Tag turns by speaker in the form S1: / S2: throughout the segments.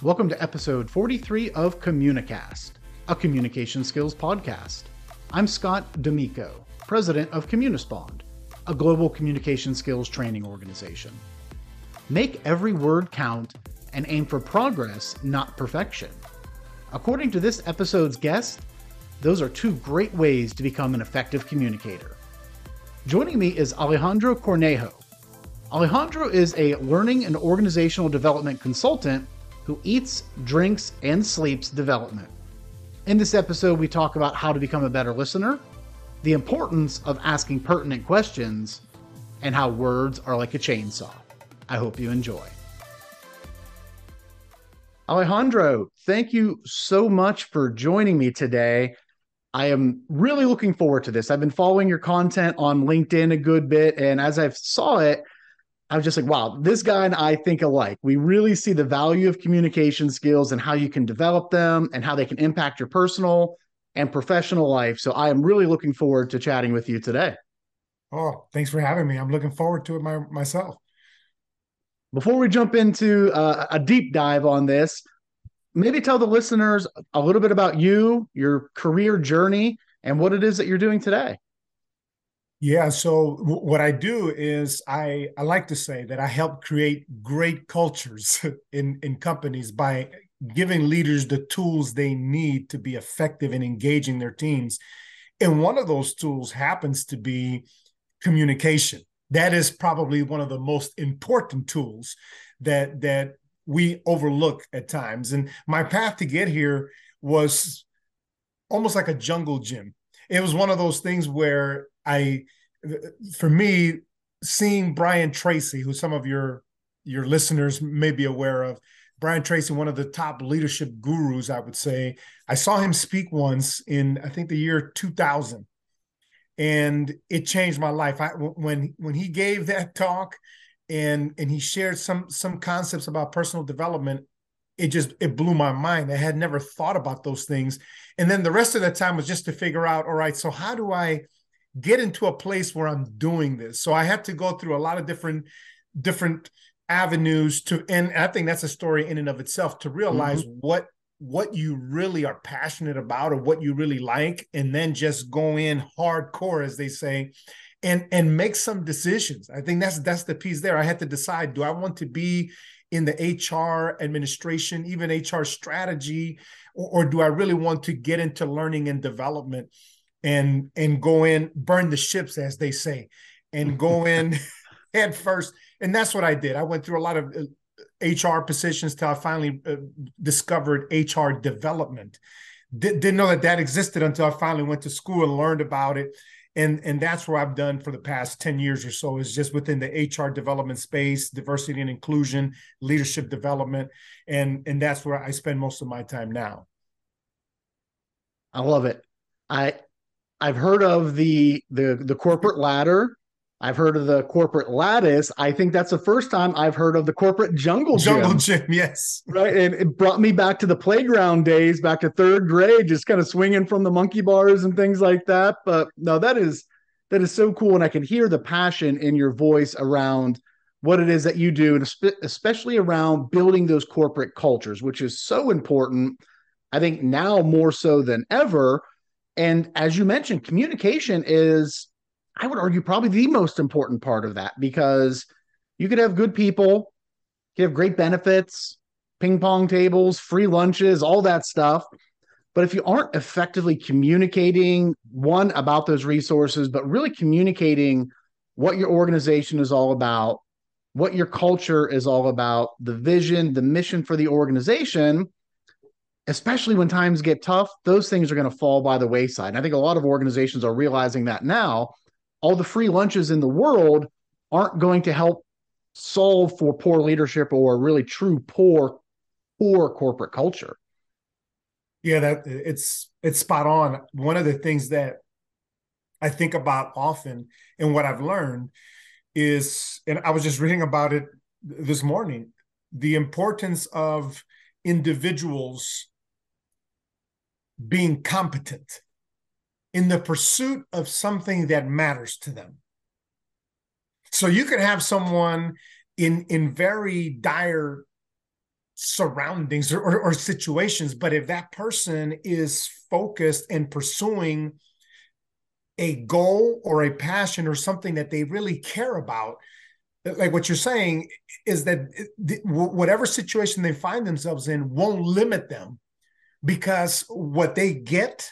S1: Welcome to episode 43 of Communicast, a communication skills podcast. I'm Scott D'Amico, president of Communispond, a global communication skills training organization. Make every word count and aim for progress, not perfection. According to this episode's guest, those are two great ways to become an effective communicator. Joining me is Alejandro Cornejo. Alejandro is a learning and organizational development consultant who eats, drinks, and sleeps development. In this episode, we talk about how to become a better listener, the importance of asking pertinent questions, and how words are like a chainsaw. I hope you enjoy. Alejandro, thank you so much for joining me today. I am really looking forward to this. I've been following your content on LinkedIn a good bit, and as I saw it, I was just like, wow, this guy and I think alike. We really see the value of communication skills and how you can develop them and how they can impact your personal and professional life. So I am really looking forward to chatting with you today.
S2: Oh, thanks for having me. I'm looking forward to it my, myself.
S1: Before we jump into uh, a deep dive on this, maybe tell the listeners a little bit about you, your career journey, and what it is that you're doing today.
S2: Yeah. So w- what I do is I I like to say that I help create great cultures in in companies by giving leaders the tools they need to be effective in engaging their teams. And one of those tools happens to be communication. That is probably one of the most important tools that that we overlook at times. And my path to get here was almost like a jungle gym. It was one of those things where I, for me, seeing Brian Tracy, who some of your your listeners may be aware of, Brian Tracy, one of the top leadership gurus, I would say. I saw him speak once in I think the year 2000, and it changed my life. I, when when he gave that talk, and and he shared some some concepts about personal development, it just it blew my mind. I had never thought about those things, and then the rest of the time was just to figure out, all right, so how do I get into a place where I'm doing this. So I had to go through a lot of different different avenues to and I think that's a story in and of itself to realize mm-hmm. what what you really are passionate about or what you really like and then just go in hardcore as they say and and make some decisions. I think that's that's the piece there. I had to decide do I want to be in the HR administration, even HR strategy or, or do I really want to get into learning and development? And and go in burn the ships as they say and go in head first. And that's what i did. I went through a lot of hr uh, positions till i finally uh, discovered hr development. D- didn't know that that existed until i finally went to school and learned about it. And and that's where i've done for the past 10 years or so is just within the hr development space diversity and inclusion leadership development. And and that's where i spend most of my time now.
S1: I love it. I I've heard of the the the corporate ladder. I've heard of the corporate lattice. I think that's the first time I've heard of the corporate jungle
S2: gym. Jungle gym, yes.
S1: Right. And it brought me back to the playground days, back to third grade, just kind of swinging from the monkey bars and things like that. But no, that is that is so cool. And I can hear the passion in your voice around what it is that you do, and especially around building those corporate cultures, which is so important. I think now more so than ever and as you mentioned, communication is, I would argue, probably the most important part of that because you could have good people, you have great benefits, ping pong tables, free lunches, all that stuff. But if you aren't effectively communicating, one, about those resources, but really communicating what your organization is all about, what your culture is all about, the vision, the mission for the organization, especially when times get tough, those things are going to fall by the wayside. And I think a lot of organizations are realizing that now. All the free lunches in the world aren't going to help solve for poor leadership or really true poor poor corporate culture.
S2: Yeah, that it's it's spot on. One of the things that I think about often and what I've learned is and I was just reading about it this morning, the importance of individuals being competent in the pursuit of something that matters to them. So you could have someone in in very dire surroundings or, or, or situations, but if that person is focused and pursuing a goal or a passion or something that they really care about, like what you're saying is that whatever situation they find themselves in won't limit them because what they get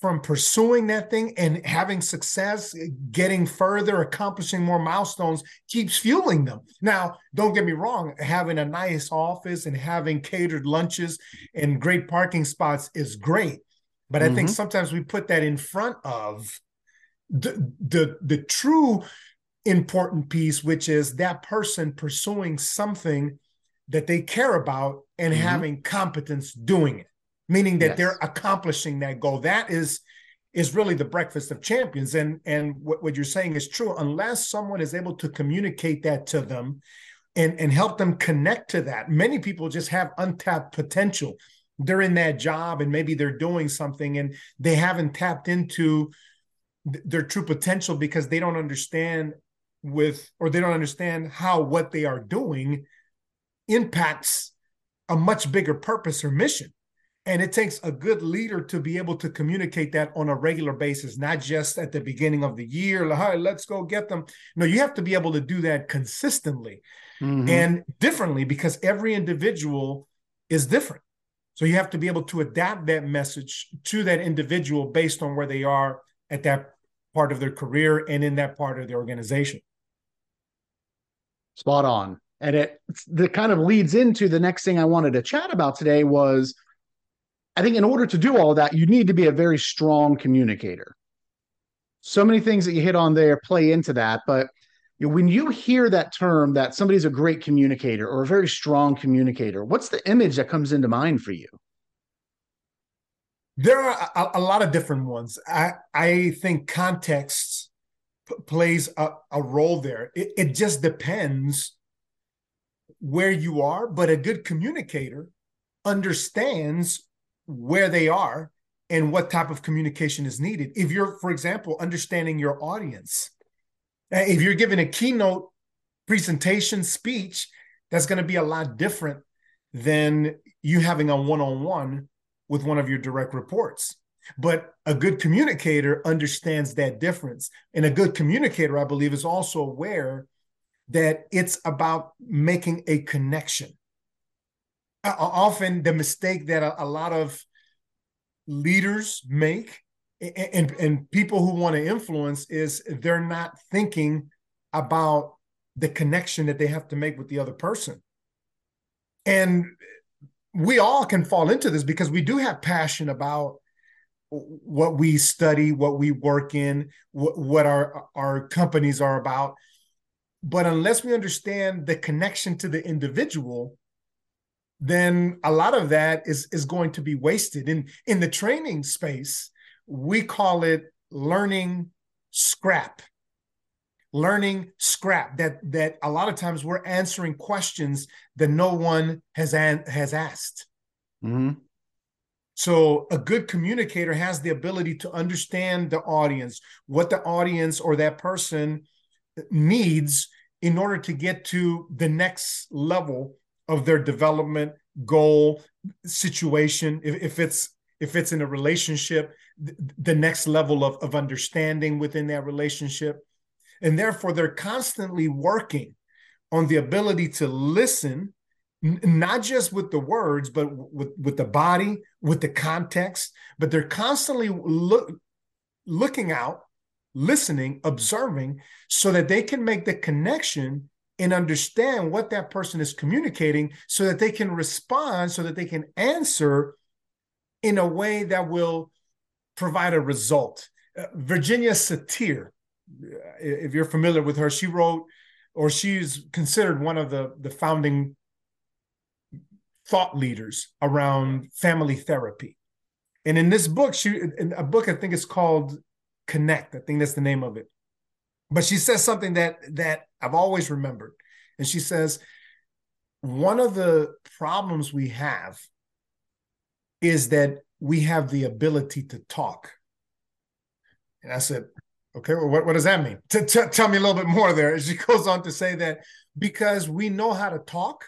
S2: from pursuing that thing and having success, getting further, accomplishing more milestones keeps fueling them. Now, don't get me wrong, having a nice office and having catered lunches and great parking spots is great. But mm-hmm. I think mm-hmm. sometimes we put that in front of the, the the true important piece, which is that person pursuing something that they care about and mm-hmm. having competence doing it meaning that yes. they're accomplishing that goal. That is is really the breakfast of champions. And and what, what you're saying is true. Unless someone is able to communicate that to them and, and help them connect to that. Many people just have untapped potential. They're in that job and maybe they're doing something and they haven't tapped into their true potential because they don't understand with or they don't understand how what they are doing impacts a much bigger purpose or mission and it takes a good leader to be able to communicate that on a regular basis, not just at the beginning of the year, like, hey, let's go get them. No, you have to be able to do that consistently mm-hmm. and differently because every individual is different. So you have to be able to adapt that message to that individual based on where they are at that part of their career and in that part of the organization.
S1: Spot on. And it that kind of leads into the next thing I wanted to chat about today was I think in order to do all that, you need to be a very strong communicator. So many things that you hit on there play into that. But when you hear that term that somebody's a great communicator or a very strong communicator, what's the image that comes into mind for you?
S2: There are a, a lot of different ones. I, I think context p- plays a, a role there. It, it just depends where you are, but a good communicator understands where they are and what type of communication is needed. If you're, for example, understanding your audience, uh, if you're giving a keynote presentation speech, that's going to be a lot different than you having a one on one with one of your direct reports. But a good communicator understands that difference. And a good communicator, I believe, is also aware that it's about making a connection often the mistake that a, a lot of leaders make and, and, people who want to influence is they're not thinking about the connection that they have to make with the other person. And we all can fall into this because we do have passion about what we study, what we work in, what, what our our companies are about. But unless we understand the connection to the individual, then a lot of that is is going to be wasted. In in the training space, we call it learning scrap. Learning scrap that that a lot of times we're answering questions that no one has an, has asked. Mm-hmm. So a good communicator has the ability to understand the audience, what the audience or that person needs in order to get to the next level of their development goal situation. If, if it's if it's in a relationship the next level of, of understanding within that relationship. And therefore they're constantly working on the ability to listen not just with the words but with, with the body with the context but they're constantly look, looking out listening observing so that they can make the connection and understand what that person is communicating so that they can respond, so that they can answer in a way that will provide a result. Uh, Virginia Satir, if you're familiar with her, she wrote or she's considered one of the, the founding thought leaders around family therapy. And in this book, she in a book I think it's called Connect. I think that's the name of it. But she says something that that I've always remembered. And she says, one of the problems we have is that we have the ability to talk. And I said, okay, well, what, what does that mean? T- t- tell me a little bit more there. She goes on to say that because we know how to talk,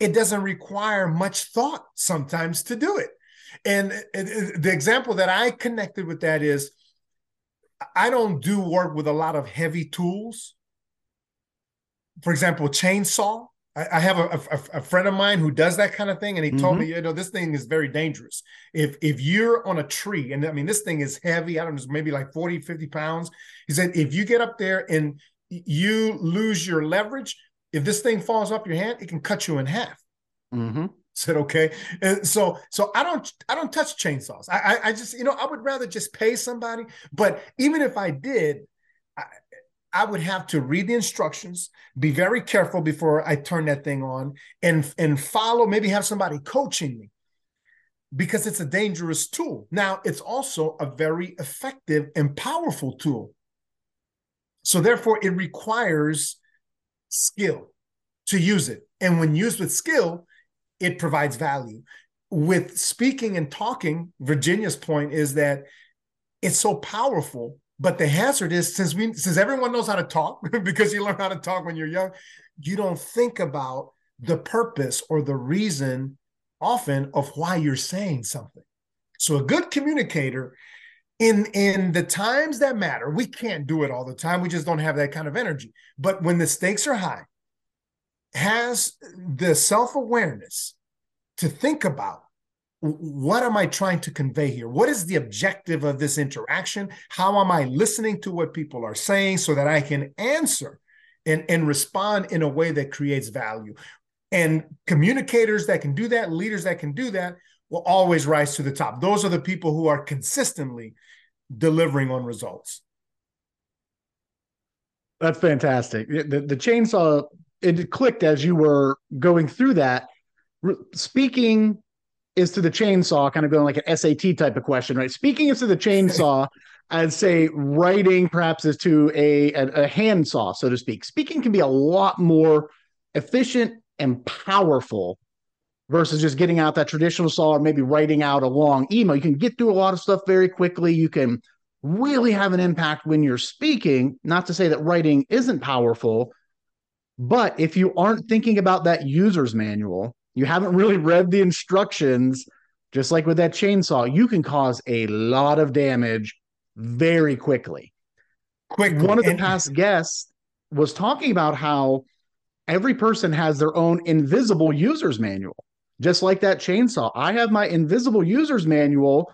S2: it doesn't require much thought sometimes to do it. And the example that I connected with that is I don't do work with a lot of heavy tools. For example, chainsaw. I, have a, a, a, friend of mine who does that kind of thing, and he mm-hmm. told me, you know, this thing is very dangerous. If if you're on a tree, and I mean, this thing is heavy, I don't know, maybe like 40, 50 pounds. He said, if you get up there and you lose your leverage, if this thing falls off your hand, it can cut you in half. Mm-hmm. Said okay, and so so I don't I don't touch chainsaws. I, I I just you know I would rather just pay somebody. But even if I did, I, I would have to read the instructions, be very careful before I turn that thing on, and and follow. Maybe have somebody coaching me because it's a dangerous tool. Now it's also a very effective and powerful tool. So therefore, it requires skill to use it, and when used with skill it provides value. With speaking and talking, Virginia's point is that it's so powerful. But the hazard is since we since everyone knows how to talk because you learn how to talk when you're young, you don't think about the purpose or the reason often of why you're saying something. So a good communicator in in the times that matter, we can't do it all the time. We just don't have that kind of energy. But when the stakes are high, has the self awareness to think about what am I trying to convey here? What is the objective of this interaction? How am I listening to what people are saying so that I can answer and, and respond in a way that creates value? And communicators that can do that, leaders that can do that, will always rise to the top. Those are the people who are consistently delivering on results.
S1: That's fantastic. The, the chainsaw it clicked as you were going through that. Speaking is to the chainsaw, kind of going like an SAT type of question, right? Speaking is to the chainsaw, I'd say writing perhaps is to a, a, a handsaw, so to speak. Speaking can be a lot more efficient and powerful versus just getting out that traditional saw or maybe writing out a long email. You can get through a lot of stuff very quickly. You can really have an impact when you're speaking. Not to say that writing isn't powerful, but if you aren't thinking about that user's manual, you haven't really read the instructions, just like with that chainsaw, you can cause a lot of damage very quickly. Quick, one of the past guests was talking about how every person has their own invisible user's manual, just like that chainsaw. I have my invisible user's manual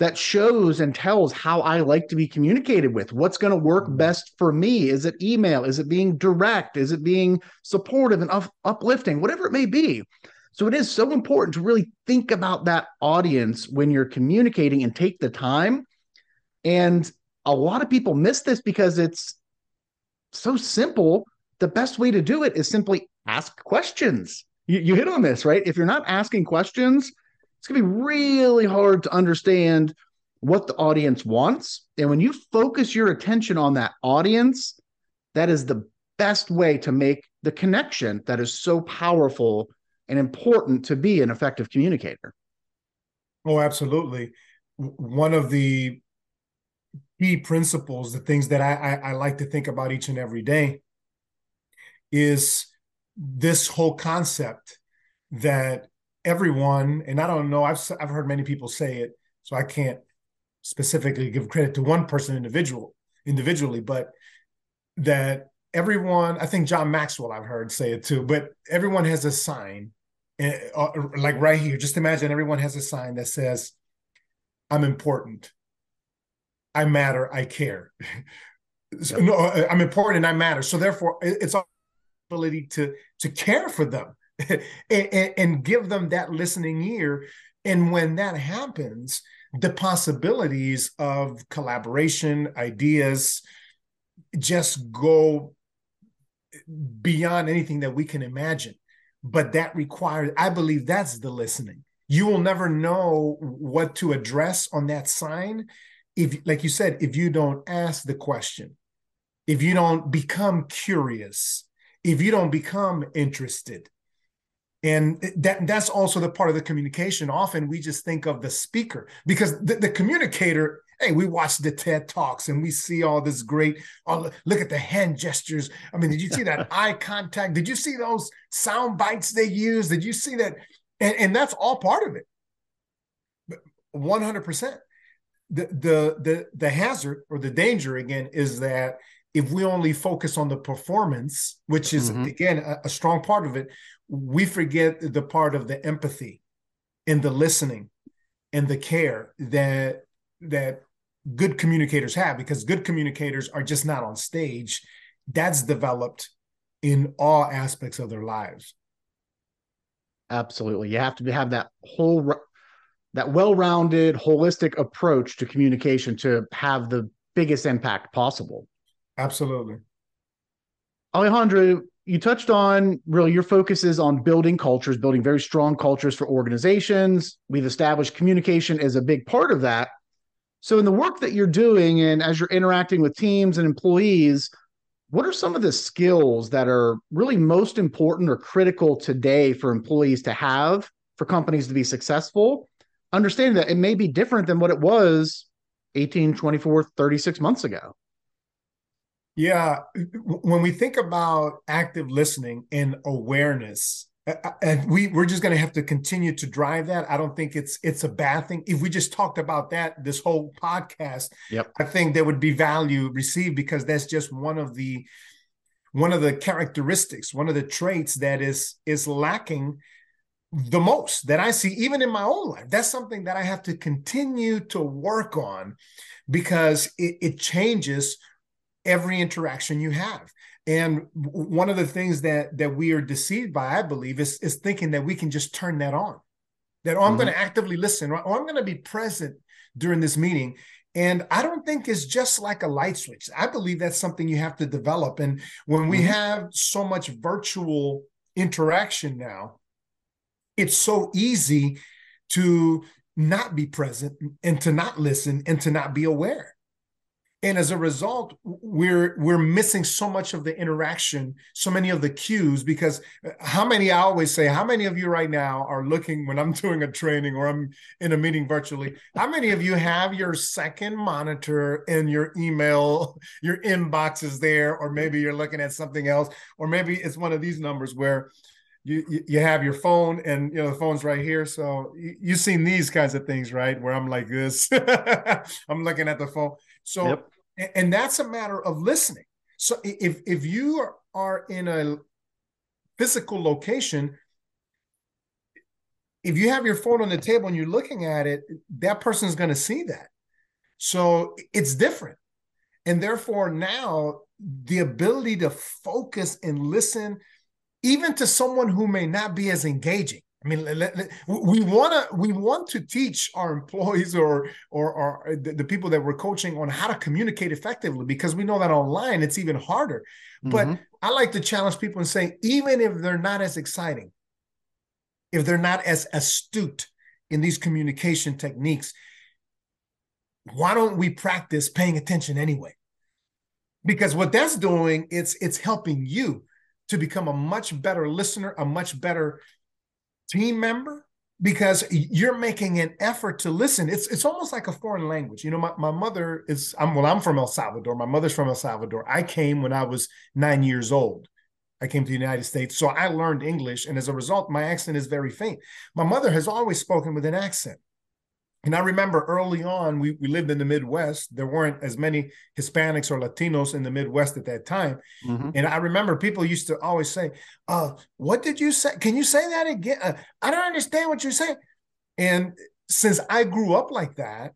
S1: that shows and tells how I like to be communicated with. What's going to work mm-hmm. best for me? Is it email? Is it being direct? Is it being supportive and up- uplifting? Whatever it may be. So it is so important to really think about that audience when you're communicating and take the time. And a lot of people miss this because it's so simple. The best way to do it is simply ask questions. You, you hit on this, right? If you're not asking questions, it's going to be really hard to understand what the audience wants. And when you focus your attention on that audience, that is the best way to make the connection that is so powerful and important to be an effective communicator.
S2: Oh, absolutely. One of the key principles, the things that I, I, I like to think about each and every day, is this whole concept that everyone, and I don't know, I've I've heard many people say it, so I can't specifically give credit to one person individual individually, but that everyone, I think John Maxwell I've heard say it too, but everyone has a sign, uh, like right here. Just imagine everyone has a sign that says, "I'm important, I matter, I care." so, no, uh, I'm important and I matter. So therefore, it's our ability to to care for them and, and give them that listening ear. And when that happens, the possibilities of collaboration, ideas just go beyond anything that we can imagine. But that requires, I believe that's the listening. You will never know what to address on that sign if, like you said, if you don't ask the question, if you don't become curious, if you don't become interested, and that that's also the part of the communication. Often we just think of the speaker because the, the communicator hey we watch the ted talks and we see all this great oh, look at the hand gestures. I mean did you see that eye contact? Did you see those sound bites they use? Did you see that? And, and that's all part of it. 100% the, the the the hazard or the danger again is that if we only focus on the performance which is mm-hmm. again a, a strong part of it we forget the part of the empathy and the listening and the care that that good communicators have because good communicators are just not on stage. That's developed in all aspects of their lives.
S1: Absolutely. You have to have that whole that well-rounded holistic approach to communication to have the biggest impact possible
S2: absolutely
S1: alejandro you touched on really your focus is on building cultures, building very strong cultures for organizations. We've established communication as a big part of that. So, in the work that you're doing and as you're interacting with teams and employees, what are some of the skills that are really most important or critical today for employees to have for companies to be successful? Understanding that it may be different than what it was 18, 24, 36 months ago.
S2: Yeah, when we think about active listening and awareness, and we we're just going to have to continue to drive that. I don't think it's it's a bad thing. If we just talked about that this whole podcast,
S1: yep.
S2: I think there would be value received because that's just one of the one of the characteristics, one of the traits that is is lacking the most that I see even in my own life. That's something that I have to continue to work on because it, it changes every interaction you have. And one of the things that that we are deceived by, I believe, is, is thinking that we can just turn that on. That oh, I'm mm-hmm. going to actively listen, or oh, I'm going to be present during this meeting. And I don't think it's just like a light switch. I believe that's something you have to develop. And when we mm-hmm. have so much virtual interaction now, it's so easy to not be present and to not listen and to not be aware and as a result we're we're missing so much of the interaction so many of the cues because uh, how many i always say how many of you right now are looking when i'm doing a training or i'm in a meeting virtually how many of you have your second monitor in your email your inbox is there or maybe you're looking at something else or maybe it's one of these numbers where you, you have your phone and you know the phone's right here. So you, you've seen these kinds of things right? Where i'm like this i'm looking at the phone. So yep and that's a matter of listening. So if if you are in a physical location if you have your phone on the table and you're looking at it that person is going to see that. So it's different. And therefore now the ability to focus and listen even to someone who may not be as engaging I mean, we want to we want to teach our employees or or, or the, the, people that we're coaching on how to communicate effectively because we know that online it's even harder. Mm-hmm. But I like to challenge people and say, even if they're not as exciting, if they're not as astute in these communication techniques, why don't we practice paying attention anyway? Because what that's doing, it's it's helping you to become a much better listener, a much better team member because you're making an effort to listen. It's it's almost like a foreign language. You know, my, my mother is I'm well, I'm from El Salvador. My mother's from El Salvador. I came when I was nine years old. I came to the United States. So I learned English. And as a result, my accent is very faint. My mother has always spoken with an accent. And I remember early on, we, we lived in the Midwest. There weren't as many Hispanics or Latinos in the Midwest at that time. Mm-hmm. And I remember people used to always say, uh, What did you say? Can you say that again? Uh, I don't understand what you're saying. And since I grew up like that,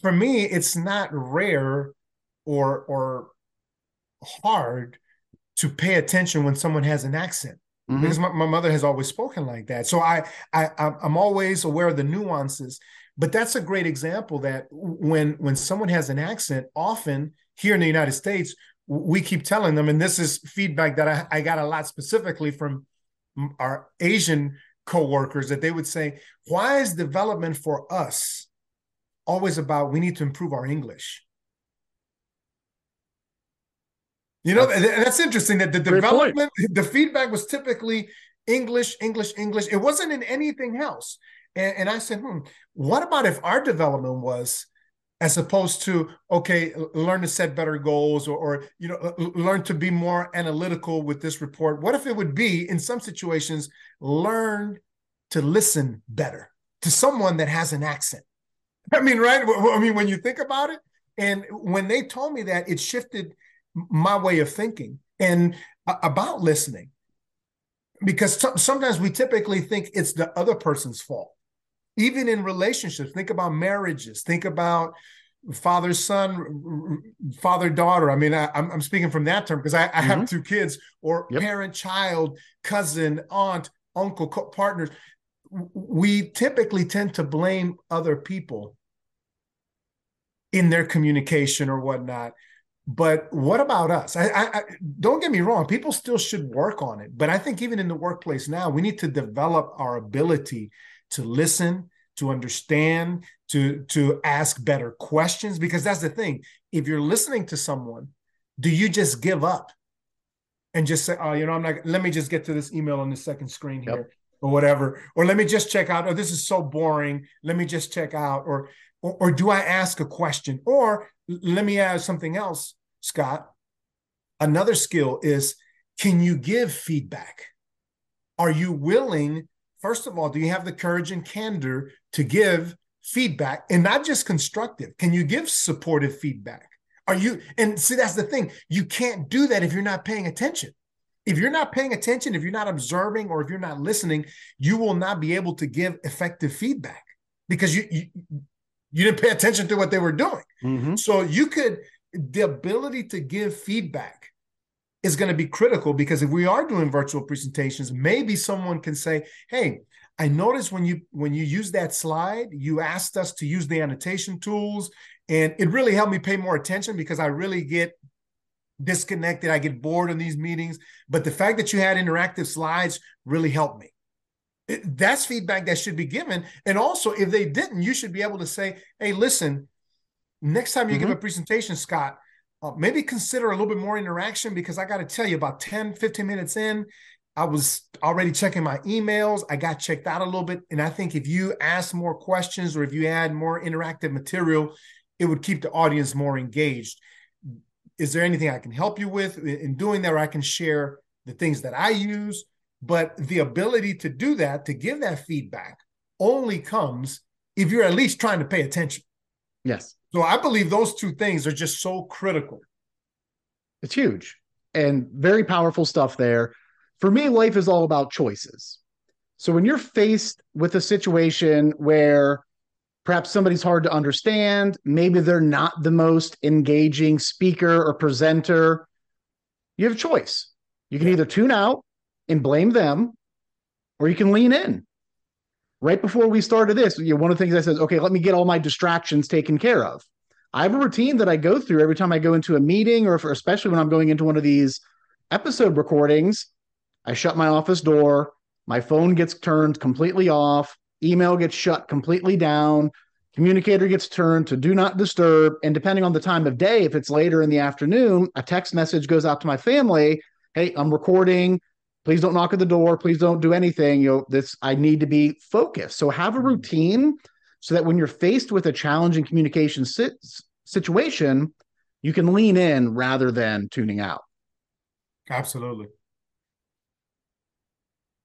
S2: for me, it's not rare or, or hard to pay attention when someone has an accent mm-hmm. because my, my mother has always spoken like that. So I, I I'm always aware of the nuances. But that's a great example that when when someone has an accent, often here in the United States, we keep telling them, and this is feedback that I, I got a lot specifically from our Asian co-workers that they would say, why is development for us always about we need to improve our English? You know, that's, that's interesting that the development, the feedback was typically English, English, English. It wasn't in anything else. And, and I said, hmm, what about if our development was as opposed to okay learn to set better goals or, or, you know learn to be more analytical with this report what if it would be in some situations learn to listen better to someone that has an accent i mean right i mean when you think about it and when they told me that it shifted my way of thinking and about listening. Because sometimes we typically think it's the other person's fault. Even in relationships think about marriages think about father son father daughter. I mean I, am speaking from that term because I, I, have mm-hmm. two kids or yep. parent child cousin aunt uncle co- partners. We typically tend to blame other people in their communication or whatnot but what about us? I, I, don't get me wrong people still should work on it. But i think even in the workplace now we need to develop our ability to listen to understand to to ask better questions. Because that's the thing if you're listening to someone do you just give up and just say oh you know i'm not let me just get to this email on the second screen here yep. or whatever. Or let me just check out oh this is so boring let me just check out or, or or do i ask a question? Or let me add something else scott another skill is can you give feedback are you willing first of all, do you have the courage and candor to give feedback and not just constructive? Can you give supportive feedback? Are you, and see, that's the thing. You can't do that if you're not paying attention. If you're not paying attention, if you're not observing, or if you're not listening, you will not be able to give effective feedback because you, you, you didn't pay attention to what they were doing. Mm-hmm. So you could, the ability to give feedback is going to be critical because if we are doing virtual presentations, maybe someone can say, "Hey, I noticed when you when you use that slide, you asked us to use the annotation tools, and it really helped me pay more attention because I really get disconnected. I get bored in these meetings, but the fact that you had interactive slides really helped me." That's feedback that should be given. And also, if they didn't, you should be able to say, "Hey, listen, next time you mm-hmm. give a presentation, Scott." uh, maybe consider a little bit more interaction because I got to tell you, about 10, 15 minutes in, I was already checking my emails. I got checked out a little bit. And I think if you ask more questions or if you add more interactive material, it would keep the audience more engaged. Is there anything I can help you with in doing that? Or I can share the things that I use. But the ability to do that, to give that feedback, only comes if you're at least trying to pay attention.
S1: Yes.
S2: So I believe those two things are just so critical.
S1: It's huge and very powerful stuff there. For me, life is all about choices. So when you're faced with a situation where perhaps somebody's hard to understand, maybe they're not the most engaging speaker or presenter, you have a choice. You can either tune out and blame them, or you can lean in right before we started this, you know, one of the things I said, okay, let me get all my distractions taken care of. I have a routine that I go through every time I go into a meeting, or especially when I'm going into one of these episode recordings. I shut my office door, my phone gets turned completely off, email gets shut completely down, communicator gets turned to do not disturb. And depending on the time of day, if it's later in the afternoon, a text message goes out to my family Hey, I'm recording please don't knock at the door. Please don't do anything. You know this i need to be focused. So have a mm-hmm. routine so that when you're faced with a challenging communication sit- situation you can lean in rather than tuning out.
S2: Absolutely.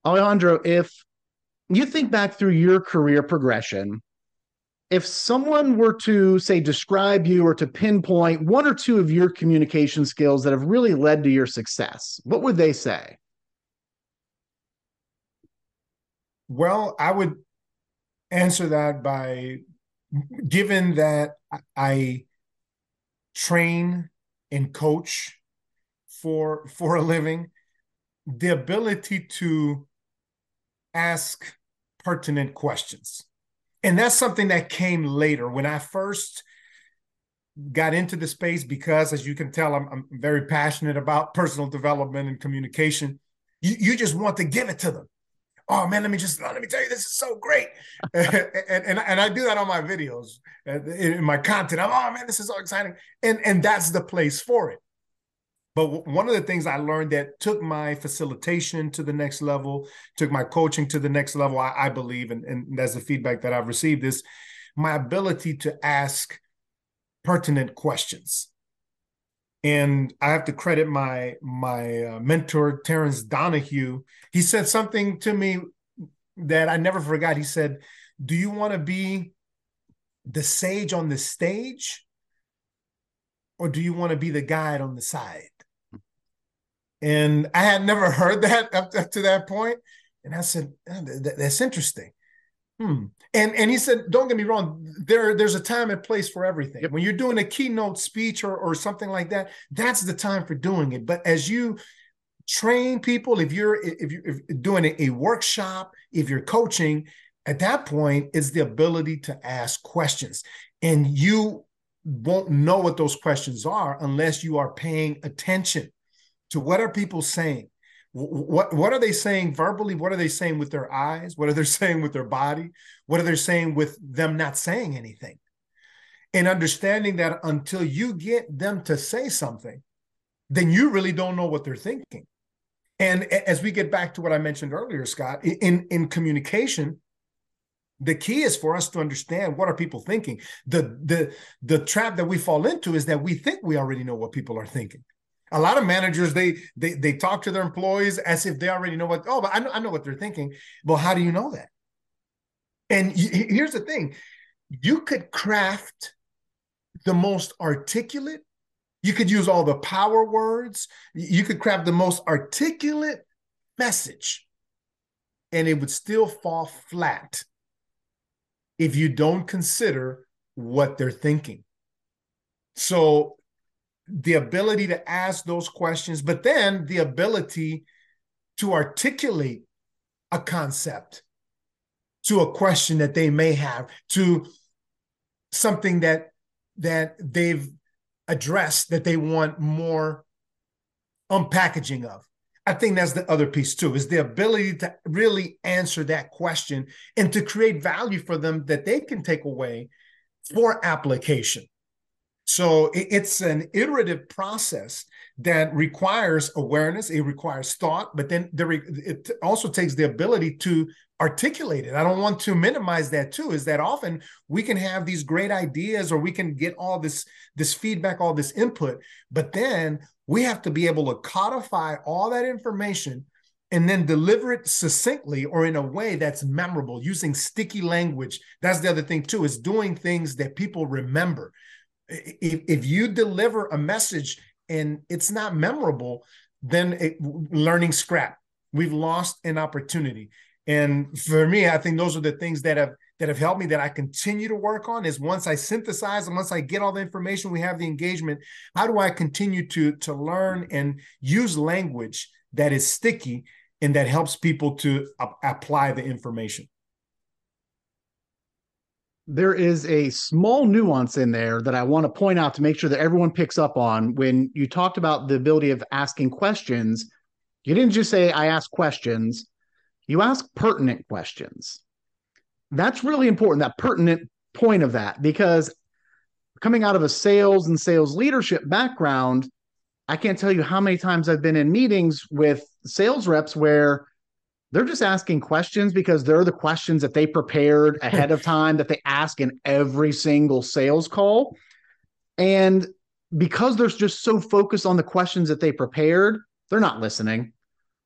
S1: Alejandro if you think back through your career progression if someone were to say describe you or to pinpoint one or two of your communication skills that have really led to your success what would they say
S2: Well, I would answer that by given that I train and coach for for a living, the ability to ask pertinent questions. And that's something that came later when I first got into the space because as you can tell I'm, I'm very passionate about personal development and communication. You, you just want to give it to them oh man, let me just let me tell you, this is so great. and, and, and I do that on my videos, uh, in my content. I'm, oh man, this is so exciting. And and that's the place for it. But one of the things I learned that took my facilitation to the next level, took my coaching to the next level, I, I believe, and, and that's the feedback that I've received, is my ability to ask pertinent questions. And I have to credit my my uh, mentor Terrence Donahue. He said something to me that I never forgot. He said, "Do you want to be the sage on the stage, or do you want to be the guide on the side?" And I had never heard that up, to that point. And I said, oh, "That's interesting." Hmm. And and he said, don't get me wrong, there there's a time and place for everything. Yep. When you're doing a keynote speech or or something like that, that's the time for doing it. But as you train people, if you're if you're doing a, a workshop, if you're coaching, at that point, it's the ability to ask questions. And you won't know what those questions are unless you are paying attention to what are people saying what what are they saying verbally? What are they saying with their eyes? What are they saying with their body? What are they saying with them not saying anything? And understanding that until you get them to say something then you really don't know what they're thinking. And as we get back to what i mentioned earlier scott in in communication the key is for us to understand what are people thinking. The the the trap that we fall into is that we think we already know what people are thinking a lot of managers they they they talk to their employees as if they already know what oh but I know, I know what they're thinking. Well how do you know that? And here's the thing. You could craft the most articulate you could use all the power words you could craft the most articulate message and it would still fall flat if you don't consider what they're thinking. So the ability to ask those questions, but then the ability to articulate a concept to a question that they may have, to something that that they've addressed that they want more unpackaging of. I think that's the other piece too, is the ability to really answer that question and to create value for them that they can take away for application. So it's an iterative process that requires awareness, it requires thought, but then there, it also takes the ability to articulate it. I don't want to minimize that too, is that often we can have these great ideas or we can get all this, this feedback, all this input, but then we have to be able to codify all that information and then deliver it succinctly or in a way that's memorable using sticky language. That's the other thing too, is doing things that people remember if, if you deliver a message and it's not memorable, then it, learning scrap. We've lost an opportunity. And for me, I think those are the things that have that have helped me that I continue to work on is once I synthesize and once I get all the information, we have the engagement. How do I continue to to learn and use language that is sticky and that helps people to apply the information?
S1: There is a small nuance in there that I want to point out to make sure that everyone picks up on. When you talked about the ability of asking questions, you didn't just say, I ask questions, you ask pertinent questions. That's really important, that pertinent point of that, because coming out of a sales and sales leadership background, I can't tell you how many times I've been in meetings with sales reps where they're just asking questions because they're the questions that they prepared ahead of time that they ask in every single sales call. And because they're just so focused on the questions that they prepared, they're not listening.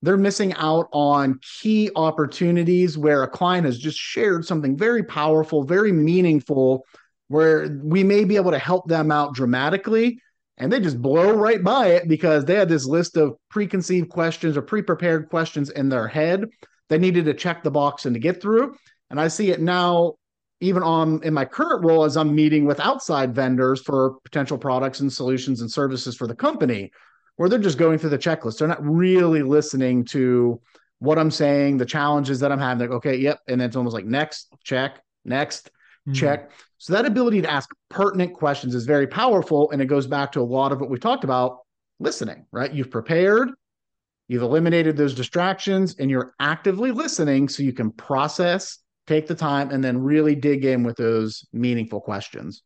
S1: They're missing out on key opportunities where a client has just shared something very powerful, very meaningful, where we may be able to help them out dramatically and they just blow right by it because they had this list of preconceived questions or pre-prepared questions in their head. They needed to check the box and to get through. And i see it now even on in my current role as i'm meeting with outside vendors for potential products and solutions and services for the company where they're just going through the checklist. They're not really listening to what i'm saying the challenges that i'm having. Like okay yep. And then it's almost like next check next mm-hmm. check so that ability to ask pertinent questions is very powerful. And it goes back to a lot of what we talked about listening, right? You've prepared, you've eliminated those distractions, and you're actively listening so you can process, take the time, and then really dig in with those meaningful questions.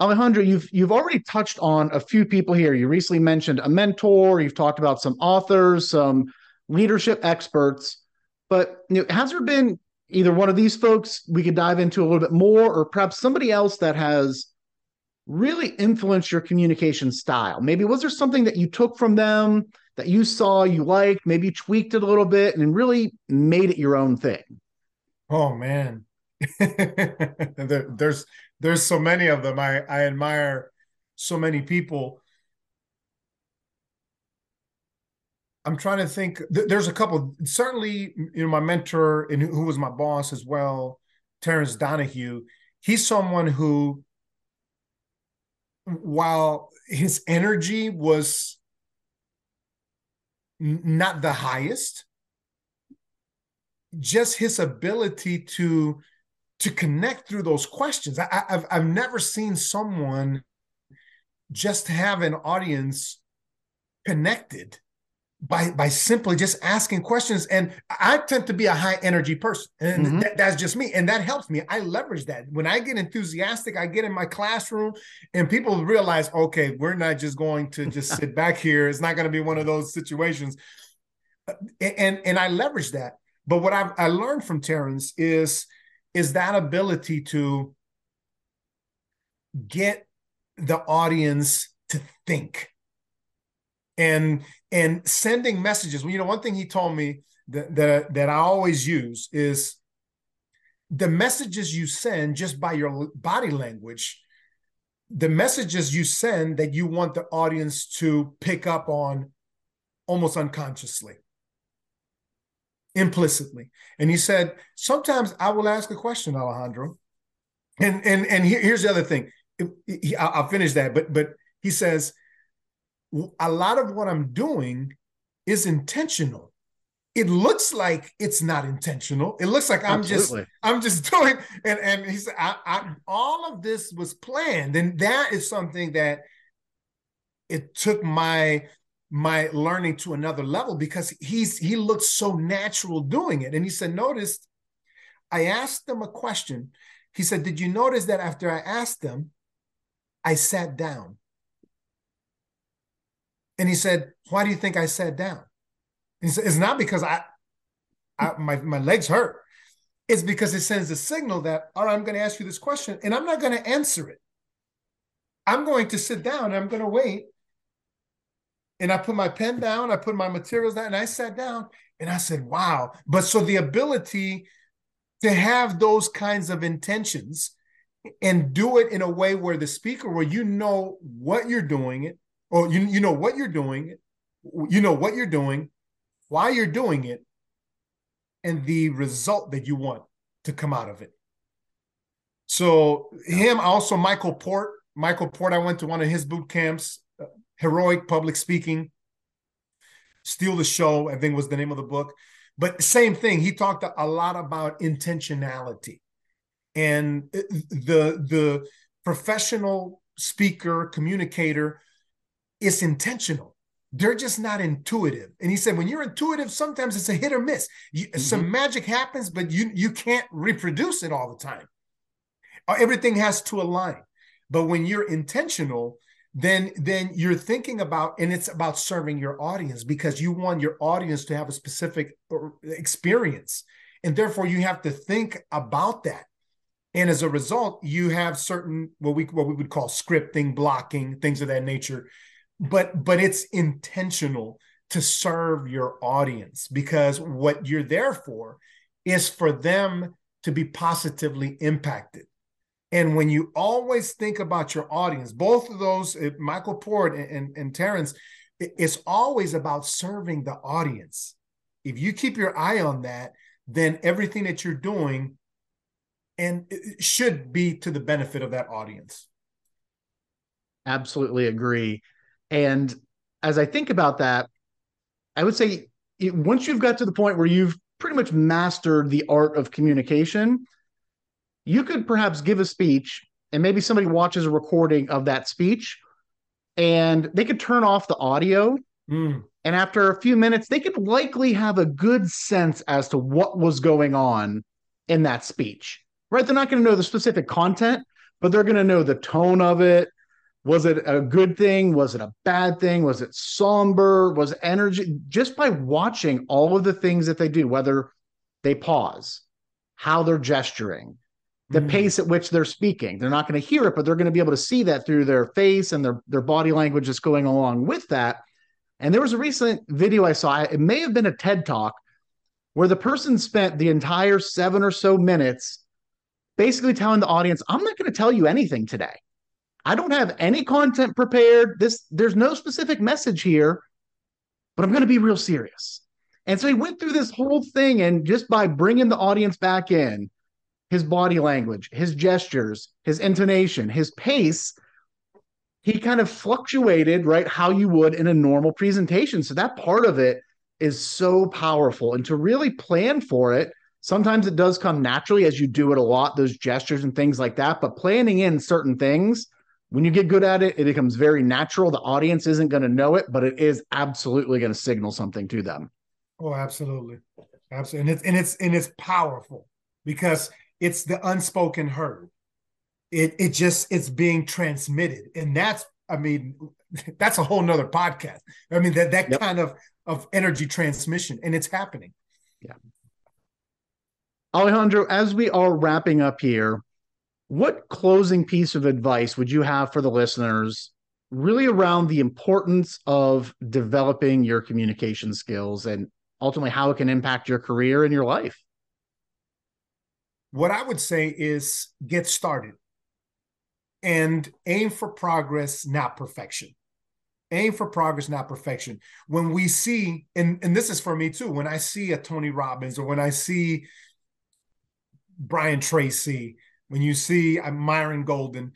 S1: Alejandro, you've you've already touched on a few people here. You recently mentioned a mentor. You've talked about some authors, some leadership experts. But you know, has there been either one of these folks we could dive into a little bit more, or perhaps somebody else that has really influenced your communication style? Maybe was there something that you took from them that you saw you liked, maybe you tweaked it a little bit and really made it your own thing?
S2: Oh man. there, there's there's so many of them. I, I admire so many people. I'm trying to think. There's a couple. Certainly, you know, my mentor and who was my boss as well, Terence Donahue. He's someone who, while his energy was not the highest, just his ability to to connect through those questions. I, have I've never seen someone just have an audience connected by by simply just asking questions. And I tend to be a high energy person, and mm-hmm. that, that's just me, and that helps me. I leverage that when I get enthusiastic. I get in my classroom, and people realize, okay, we're not just going to just sit back here. It's not going to be one of those situations. And and I leverage that. But what I've I learned from Terence is is that ability to get the audience to think and and sending messages well, you know one thing he told me that, that that i always use is the messages you send just by your body language the messages you send that you want the audience to pick up on almost unconsciously implicitly. And he said, sometimes I will ask a question, Alejandro. And and and here's the other thing. I'll finish that, but but he says a lot of what I'm doing is intentional. It looks like it's not intentional. It looks like I'm Absolutely. just I'm just doing and and he said I, I, all of this was planned, and that is something that it took my my learning to another level because he's he looked so natural doing it. And he said, notice I asked them a question. He said, Did you notice that after I asked them, I sat down? And he said, Why do you think I sat down? And he said, It's not because I, I my, my legs hurt. It's because it sends a signal that, all right, I'm going to ask you this question and I'm not going to answer it. I'm going to sit down I'm going to wait and I put my pen down, I put my materials down, and I sat down and I said, wow. But so the ability to have those kinds of intentions and do it in a way where the speaker, where you know what you're doing it, or you, you know what you're doing, you know what you're doing, why you're doing it, and the result that you want to come out of it. So him, also Michael Port. Michael Port, I went to one of his boot camps uh, heroic public speaking. Steal the Show, I think was the name of the book. But same thing, he talked a lot about intentionality. And uh, the the professional speaker, communicator is intentional. They're just not intuitive. And he said, when you're intuitive, sometimes it's a hit or miss. You, mm-hmm. Some magic happens, but you you can't reproduce it all the time. Everything has to align. But when you're intentional, then then you're thinking about and it's about serving your audience because you want your audience to have a specific uh, experience and therefore you have to think about that and as a result you have certain what we what we would call scripting blocking things of that nature but but it's intentional to serve your audience because what you're there for is for them to be positively impacted and when you always think about your audience, both of those, eh, Michael Port and, and, and Terence, it's always about serving the audience. If you keep your eye on that, then everything that you're doing and should be to the benefit of that audience.
S1: Absolutely agree. And as I think about that, I would say once you've got to the point where you've pretty much mastered the art of communication, you could perhaps give a speech and maybe somebody watches a recording of that speech and they could turn off the audio. Mm. And after a few minutes, they could likely have a good sense as to what was going on in that speech, right? They're not going to know the specific content, but they're going to know the tone of it. Was it a good thing? Was it a bad thing? Was it somber? Was energy? Just by watching all of the things that they do, whether they pause, how they're gesturing, the mm. pace at which they're speaking. They're not going to hear it, but they're going to be able to see that through their face and their, their body language is going along with that. And there was a recent video I saw, it may have been a TED talk, where the person spent the entire seven or so minutes basically telling the audience, I'm not going to tell you anything today. I don't have any content prepared. This there's no specific message here, but I'm going to be real serious. And so he went through this whole thing and just by bringing the audience back in, his body language, his gestures, his intonation, his pace, he kind of fluctuated, right? How you would in a normal presentation. So that part of it is so powerful. And to really plan for it, sometimes it does come naturally as you do it a lot, those gestures and things like that. But planning in certain things, when you get good at it, it becomes very natural. The audience isn't going to know it, but it is absolutely going to signal something to them.
S2: Oh, absolutely. Absolutely. And it's and it's and it's powerful because it's the unspoken heard. It it just it's being transmitted. And that's I mean, that's a whole nother podcast. I mean, that that yep. kind of of energy transmission, and it's happening.
S1: Yeah. Alejandro, as we are wrapping up here, what closing piece of advice would you have for the listeners really around the importance of developing your communication skills and ultimately how it can impact your career and your life?
S2: What I would say is get started and aim for progress, not perfection. Aim for progress, not perfection. When we see, and, and this is for me too, when I see a Tony Robbins or when I see Brian Tracy, when you see Myron Golden,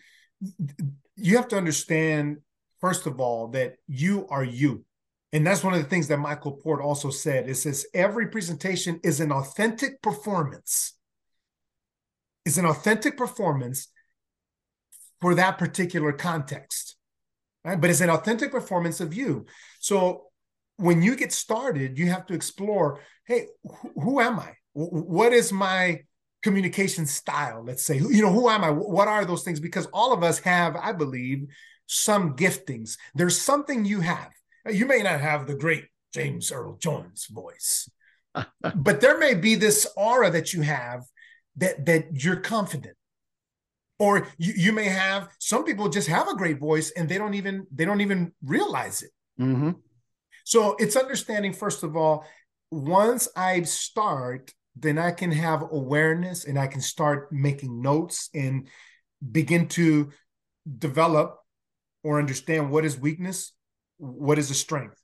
S2: you have to understand, first of all, that you are you. And that's one of the things that Michael Port also said. It says every presentation is an authentic performance. Is an authentic performance for that particular context. Right? But it's an authentic performance of you. So when you get started, you have to explore, hey, who, who am I? What is my communication style? Let's say, you know, who am I? What are those things? Because all of us have, I believe, some giftings. There's something you have you may not have the great James Earl Jones voice, but there may be this aura that you have that that you're confident. Or you, you may have some people just have a great voice and they don't even they don't even realize it. Mm-hmm. So it's understanding first of all, once I start, then I can have awareness and I can start making notes and begin to develop or understand what is weakness what is the strength?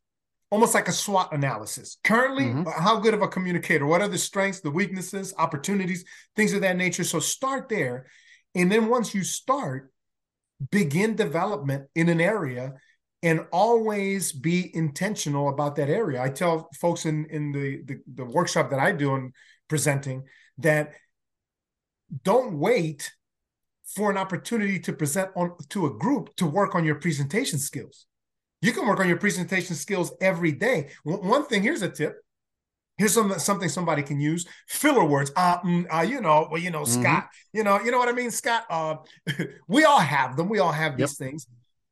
S2: Almost like a SWOT analysis. Currently, mm-hmm. how good of a communicator? What are the strengths, the weaknesses, opportunities, things of that nature? So start there. And then once you start, begin development in an area and always be intentional about that area. I tell folks in, in the, the, the workshop that I do in presenting that don't wait for an opportunity to present on to a group to work on your presentation skills. You can work on your presentation skills every day. One thing, here's a tip. Here's some, something somebody can use: filler words. Uh, mm, uh you know, well, you know, mm-hmm. Scott. You know, you know what I mean, Scott. Uh, we all have them. We all have these yep. things,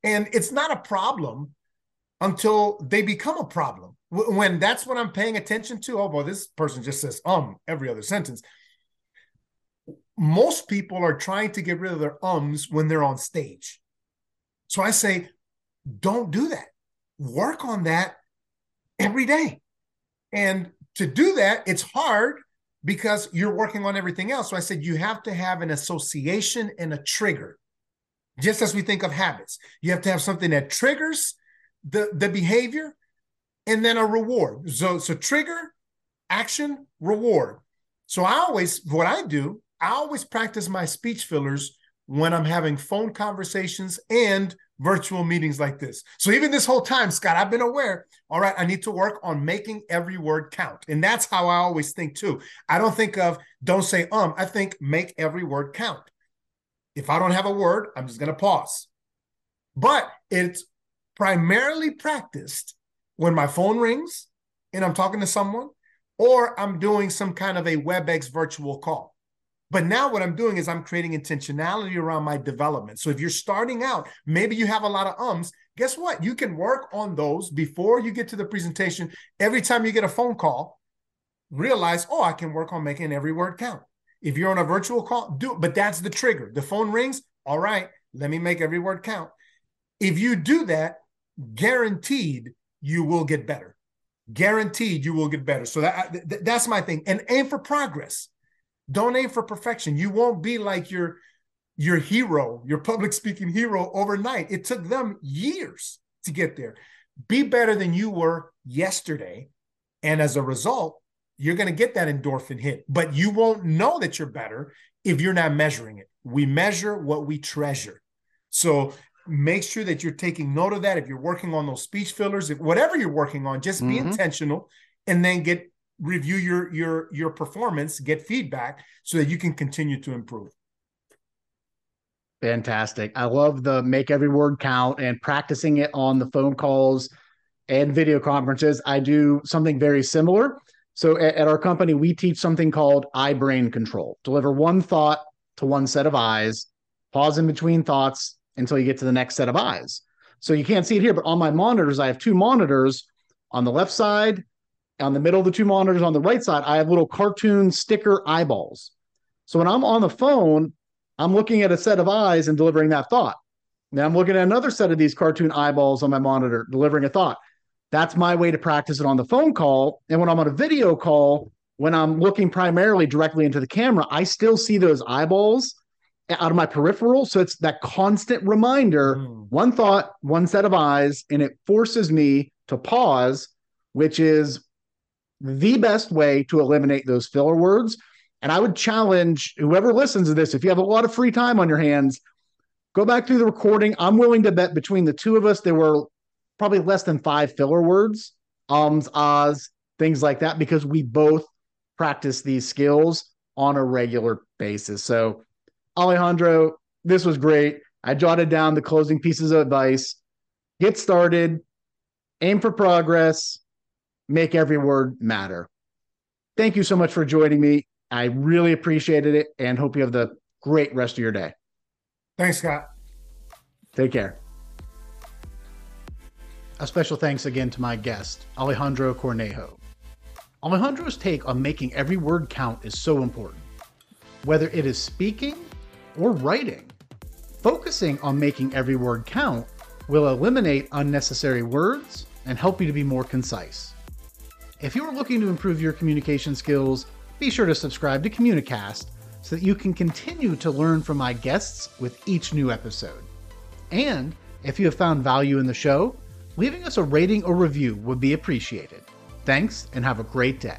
S2: and it's not a problem until they become a problem. When that's what I'm paying attention to. Oh boy, this person just says um every other sentence. Most people are trying to get rid of their ums when they're on stage. So I say, don't do that. Work on that every day. And to do that, it's hard because you're working on everything else. So I said you have to have an association and a trigger. Just as we think of habits, you have to have something that triggers the, the behavior and then a reward. So, so trigger, action, reward. So I always, what I do, I always practice my speech fillers when I'm having phone conversations and virtual meetings like this. So even this whole time, Scott, I've been aware, all right, I need to work on making every word count. And that's how I always think too. I don't think of don't say um, I think make every word count. If I don't have a word, I'm just going to pause. But it's primarily practiced when my phone rings and I'm talking to someone or I'm doing some kind of a WebEx virtual call. But now what I'm doing is I'm creating intentionality around my development. So if you're starting out, maybe you have a lot of ums. Guess what? You can work on those before you get to the presentation. Every time you get a phone call, realize, oh, I can work on making every word count. If you're on a virtual call, do but that's the trigger. The phone rings. All right, let me make every word count. If you do that, guaranteed you will get better. Guaranteed you will get better. So that, that's my thing. And aim for progress. Don't aim for perfection. You won't be like your your hero, your public speaking hero overnight. It took them years to get there. Be better than you were yesterday. And as a result, you're going to get that endorphin hit, but you won't know that you're better if you're not measuring it. We measure what we treasure. So make sure that you're taking note of that. If you're working on those speech fillers, if whatever you're working on, just be mm-hmm. intentional and then get review your your your performance, get feedback so that you can continue to improve.
S1: Fantastic. I love the make every word count and practicing it on the phone calls and video conferences. I do something very similar. So at, at our company, we teach something called eye brain control. Deliver one thought to one set of eyes, pause in between thoughts until you get to the next set of eyes. So you can't see it here, but on my monitors, I have two monitors on the left side, on the middle of the two monitors on the right side, I have little cartoon sticker eyeballs. So when I'm on the phone, I'm looking at a set of eyes and delivering that thought. Now I'm looking at another set of these cartoon eyeballs on my monitor, delivering a thought. That's my way to practice it on the phone call. And when I'm on a video call, when I'm looking primarily directly into the camera, I still see those eyeballs out of my peripheral. So it's that constant reminder mm. one thought, one set of eyes, and it forces me to pause, which is the best way to eliminate those filler words and I would challenge whoever listens to this if you have a lot of free time on your hands, go back through the recording. I'm willing to bet between the two of us, there were probably less than five filler words, ums, ahs, things like that, because we both practice these skills on a regular basis. So, Alejandro, this was great. I jotted down the closing pieces of advice. Get started, aim for progress, make every word matter. Thank you so much for joining me. I really appreciated it and hope you have the great rest of your day.
S2: Thanks, Scott.
S1: Take care. A special thanks again to my guest, Alejandro Cornejo. Alejandro's take on making every word count is so important. Whether it is speaking or writing, focusing on making every word count will eliminate unnecessary words and help you to be more concise. If you are looking to improve your communication skills, be sure to subscribe to Communicast so that you can continue to learn from my guests with each new episode. And if you have found value in the show, leaving us a rating or review would be appreciated. Thanks and have a great day.